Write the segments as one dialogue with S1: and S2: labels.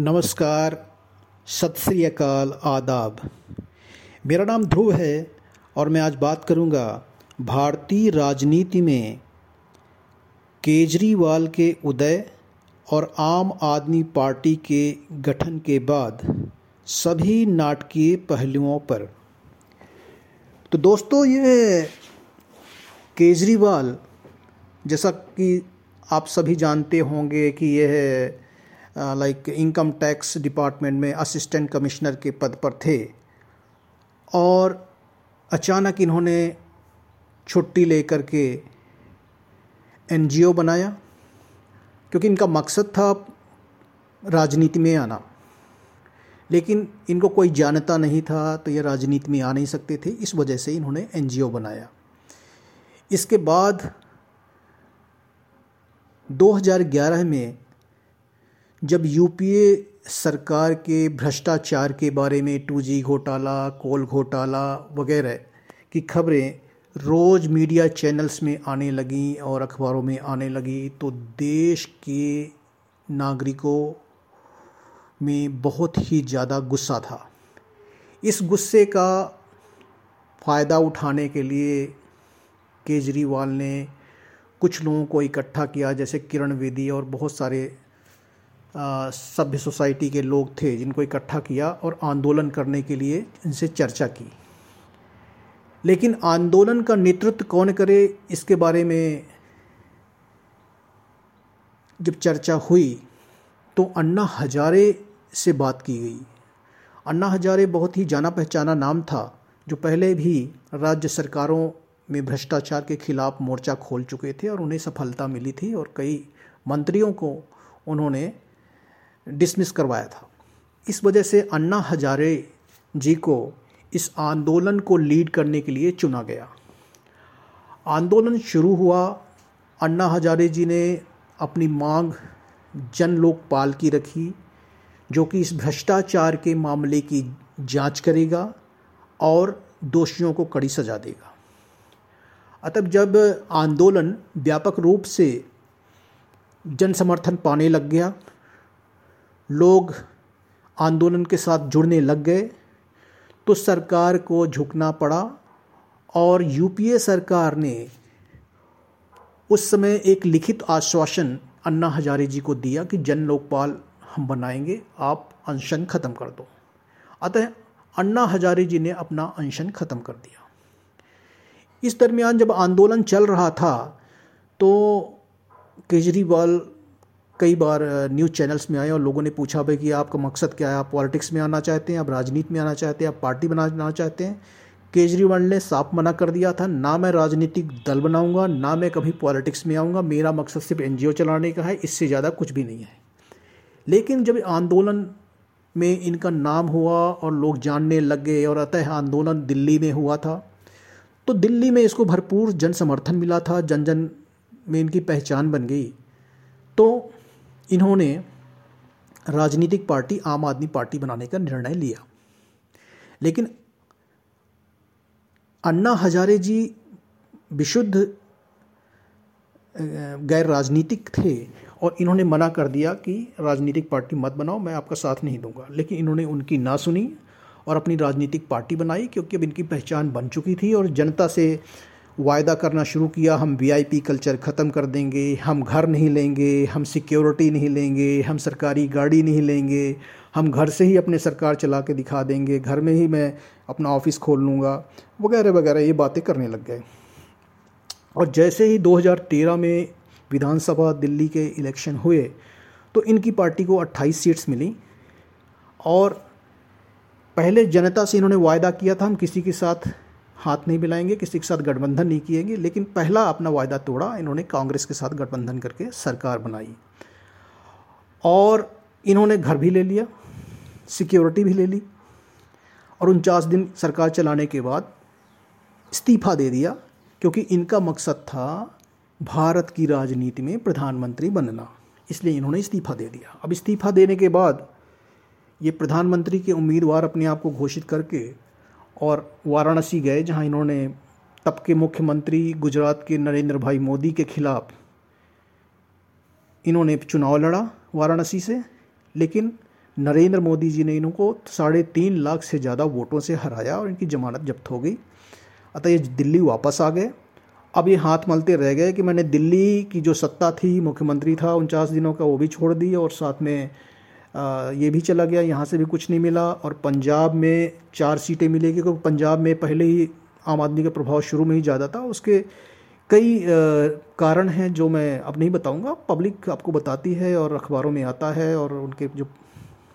S1: नमस्कार सत श्री अकाल आदाब। मेरा नाम ध्रुव है और मैं आज बात करूँगा भारतीय राजनीति में केजरीवाल के उदय और आम आदमी पार्टी के गठन के बाद सभी नाटकीय पहलुओं पर। तो दोस्तों, ये केजरीवाल, जैसा कि आप सभी जानते होंगे कि यह लाइक इनकम टैक्स डिपार्टमेंट में असिस्टेंट कमिश्नर के पद पर थे। और अचानक इन्होंने छुट्टी लेकर के एनजीओ बनाया, क्योंकि इनका मकसद था राजनीति में आना। लेकिन इनको कोई जानता नहीं था तो ये राजनीति में आ नहीं सकते थे, इस वजह से इन्होंने एनजीओ बनाया। इसके बाद 2011 में जब यूपीए सरकार के भ्रष्टाचार के बारे में टू जी घोटाला, कोल घोटाला वगैरह की खबरें रोज़ मीडिया चैनल्स में आने लगी और अखबारों में आने लगी तो देश के नागरिकों में बहुत ही ज़्यादा गुस्सा था। इस गुस्से का फ़ायदा उठाने के लिए केजरीवाल ने कुछ लोगों को इकट्ठा किया, जैसे किरण वेदी और बहुत सारे सभ्य सोसाइटी के लोग थे जिनको इकट्ठा किया और आंदोलन करने के लिए इनसे चर्चा की। लेकिन आंदोलन का नेतृत्व कौन करे, इसके बारे में जब चर्चा हुई तो अन्ना हजारे से बात की गई। अन्ना हजारे बहुत ही जाना पहचाना नाम था, जो पहले भी राज्य सरकारों में भ्रष्टाचार के खिलाफ मोर्चा खोल चुके थे और उन्हें सफलता मिली थी और कई मंत्रियों को उन्होंने डिसमिस करवाया था। इस वजह से अन्ना हजारे जी को इस आंदोलन को लीड करने के लिए चुना गया। आंदोलन शुरू हुआ, अन्ना हजारे जी ने अपनी मांग जन लोकपाल की रखी, जो कि इस भ्रष्टाचार के मामले की जाँच करेगा और दोषियों को कड़ी सजा देगा। अतः जब आंदोलन व्यापक रूप से जन समर्थन पाने लग गया लोग आंदोलन के साथ जुड़ने लग गए तो सरकार को झुकना पड़ा और यूपीए सरकार ने उस समय एक लिखित आश्वासन अन्ना हजारे जी को दिया कि जन लोकपाल हम बनाएँगे, आप अनशन ख़त्म कर दो। अतः अन्ना हजारे जी ने अपना अनशन ख़त्म कर दिया। इस दरमियान जब आंदोलन चल रहा था तो केजरीवाल कई बार न्यूज़ चैनल्स में आए और लोगों ने पूछा भाई कि आपका मकसद क्या है? आप पॉलिटिक्स में आना चाहते हैं, आप राजनीति में आना चाहते हैं, आप पार्टी बनाना चाहते हैं? केजरीवाल ने साफ़ मना कर दिया था, ना मैं राजनीतिक दल बनाऊँगा, ना मैं कभी पॉलिटिक्स में आऊँगा, मेरा मकसद सिर्फ़ एन चलाने का है, इससे ज़्यादा कुछ भी नहीं है। लेकिन जब आंदोलन में इनका नाम हुआ और लोग जानने लग गए और अतः आंदोलन दिल्ली में हुआ था तो दिल्ली में इसको भरपूर जन समर्थन मिला था जन जन में इनकी पहचान बन गई। तो इन्होंने राजनीतिक पार्टी, आम आदमी पार्टी बनाने का निर्णय लिया। लेकिन अन्ना हजारे जी विशुद्ध गैर राजनीतिक थे और इन्होंने मना कर दिया कि राजनीतिक पार्टी मत बनाओ, मैं आपका साथ नहीं दूँगा। लेकिन इन्होंने उनकी ना सुनी और अपनी राजनीतिक पार्टी बनाई, क्योंकि अब इनकी पहचान बन चुकी थी और जनता से वायदा करना शुरू किया, हम वीआईपी कल्चर ख़त्म कर देंगे, हम घर नहीं लेंगे, हम सिक्योरिटी नहीं लेंगे, हम सरकारी गाड़ी नहीं लेंगे, हम घर से ही अपने सरकार चला के दिखा देंगे, घर में ही मैं अपना ऑफ़िस खोल लूँगा, वगैरह वगैरह, ये बातें करने लग गए। और जैसे ही 2013 में विधानसभा दिल्ली के इलेक्शन हुए तो इनकी पार्टी को 28 सीट्स मिली और पहले जनता से इन्होंने वायदा किया था, हम किसी के साथ हाथ नहीं मिलाएँगे, किसी के साथ गठबंधन नहीं किएँगे, लेकिन पहला अपना वायदा तोड़ा, इन्होंने कांग्रेस के साथ गठबंधन करके सरकार बनाई। और इन्होंने घर भी ले लिया, सिक्योरिटी भी ले ली, और उनचास दिन सरकार चलाने के बाद इस्तीफा दे दिया, क्योंकि इनका मकसद था भारत की राजनीति में प्रधानमंत्री बनना, इसलिए इन्होंने इस्तीफा दे दिया। अब इस्तीफा देने के बाद ये प्रधानमंत्री के उम्मीदवार अपने आप को घोषित करके और वाराणसी गए, जहाँ इन्होंने तब के मुख्यमंत्री गुजरात के नरेंद्र भाई मोदी के खिलाफ इन्होंने चुनाव लड़ा वाराणसी से। लेकिन नरेंद्र मोदी जी ने इनको साढ़े तीन लाख से ज़्यादा वोटों से हराया और इनकी जमानत जब्त हो गई। अतः ये दिल्ली वापस आ गए। अब ये हाथ मलते रह गए कि मैंने दिल्ली की जो सत्ता थी, मुख्यमंत्री था, उनचास दिनों का वो भी छोड़ दी और साथ में ये भी चला गया, यहाँ से भी कुछ नहीं मिला और पंजाब में चार सीटें मिलेगी क्योंकि पंजाब में पहले ही आम आदमी का प्रभाव शुरू में ही ज़्यादा था। उसके कई कारण हैं जो मैं अब नहीं बताऊँगा। पब्लिक आपको बताती है और अखबारों में आता है और उनके जो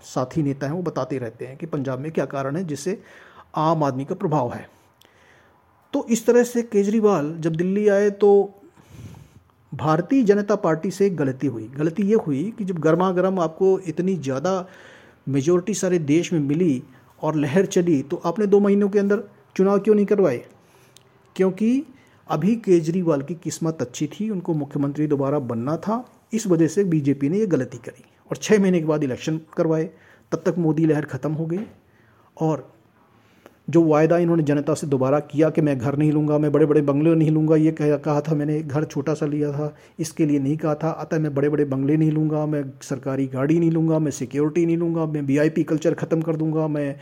S1: साथी नेता हैं वो बताते रहते हैं कि पंजाब में क्या कारण है जिससे आम आदमी का प्रभाव है। तो इस तरह से केजरीवाल जब दिल्ली आए तो भारतीय जनता पार्टी से गलती हुई। गलती ये हुई कि जब गर्मा गर्म आपको इतनी ज़्यादा मेजोरिटी सारे देश में मिली और लहर चली तो आपने दो महीनों के अंदर चुनाव क्यों नहीं करवाए? क्योंकि अभी केजरीवाल की किस्मत अच्छी थी, उनको मुख्यमंत्री दोबारा बनना था, इस वजह से बीजेपी ने ये गलती करी और छः महीने के बाद इलेक्शन करवाए। तब तक मोदी लहर ख़त्म हो गई और जो वायदा इन्होंने जनता से दोबारा किया कि मैं घर नहीं लूँगा, मैं बड़े बड़े बंगले नहीं लूँगा, ये कह, कहा था मैंने, घर छोटा सा लिया था, इसके लिए नहीं कहा था, अतः मैं बड़े बड़े बंगले नहीं लूँगा, मैं सरकारी गाड़ी नहीं लूँगा, मैं सिक्योरिटी नहीं लूँगा, मैं वीआईपी कल्चर ख़त्म कर दूँगा, मैं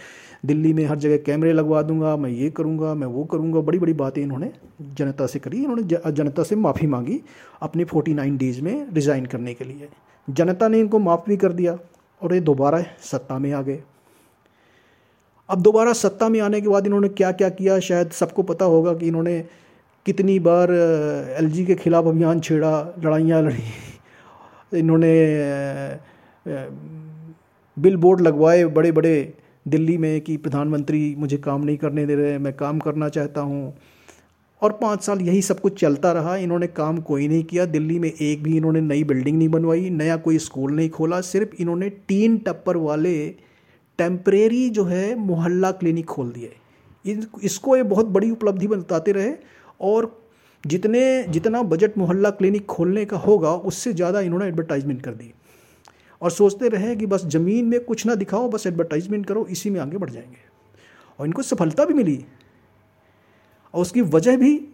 S1: दिल्ली में हर जगह कैमरे लगवा दूँगा, मैं ये करूँगा, मैं वो करूँगा बड़ी बड़ी बातें इन्होंने जनता से करी, इन्होंने जनता से माफ़ी मांगी अपने फोर्टी डेज़ में रिज़ाइन करने के लिए। जनता ने इनको माफ़ भी कर दिया और ये दोबारा सत्ता में आ गए। अब दोबारा सत्ता में आने के बाद इन्होंने क्या क्या? किया शायद सबको पता होगा कि इन्होंने कितनी बार एलजी के खिलाफ अभियान छेड़ा, लड़ाइयाँ लड़ी। इन्होंने बिल बोर्ड लगवाए बड़े बड़े दिल्ली में कि प्रधानमंत्री मुझे काम नहीं करने दे रहे, मैं काम करना चाहता हूँ। और पाँच साल यही सब कुछ चलता रहा। इन्होंने काम कोई नहीं किया। दिल्ली में एक भी इन्होंने नई बिल्डिंग नहीं बनवाई, नया कोई स्कूल नहीं खोला। सिर्फ़ इन्होंने तीन टप्पर वाले टेम्परेरी जो है मोहल्ला क्लिनिक खोल दिए। इसको ये बहुत बड़ी उपलब्धि बताते रहे और जितने, जितना बजट मोहल्ला क्लिनिक खोलने का होगा, उससे ज़्यादा इन्होंने एडवर्टाइजमेंट कर दी। और सोचते रहे कि बस ज़मीन में कुछ ना दिखाओ, बस एडवर्टाइजमेंट करो, इसी में आगे बढ़ जाएँगे। और इनको सफलता भी मिली। और उसकी वजह भी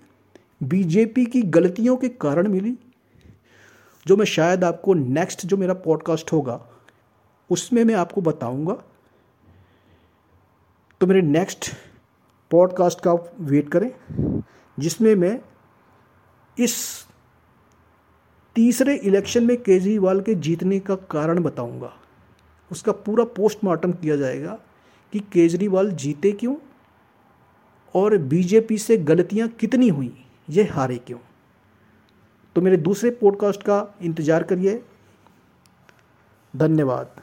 S1: बीजेपी की गलतियों के कारण मिली, जो मैं शायद आपको नेक्स्ट जो मेरा पॉडकास्ट होगा, उसमें मैं आपको बताऊँगा। तो मेरे नेक्स्ट पॉडकास्ट का वेट करें, जिसमें मैं इस तीसरे इलेक्शन में केजरीवाल के जीतने का कारण बताऊँगा। उसका पूरा पोस्टमार्टम किया जाएगा कि केजरीवाल जीते क्यों और बीजेपी से गलतियाँ कितनी हुई, ये हारे क्यों। तो मेरे दूसरे पॉडकास्ट का इंतज़ार करिए। धन्यवाद।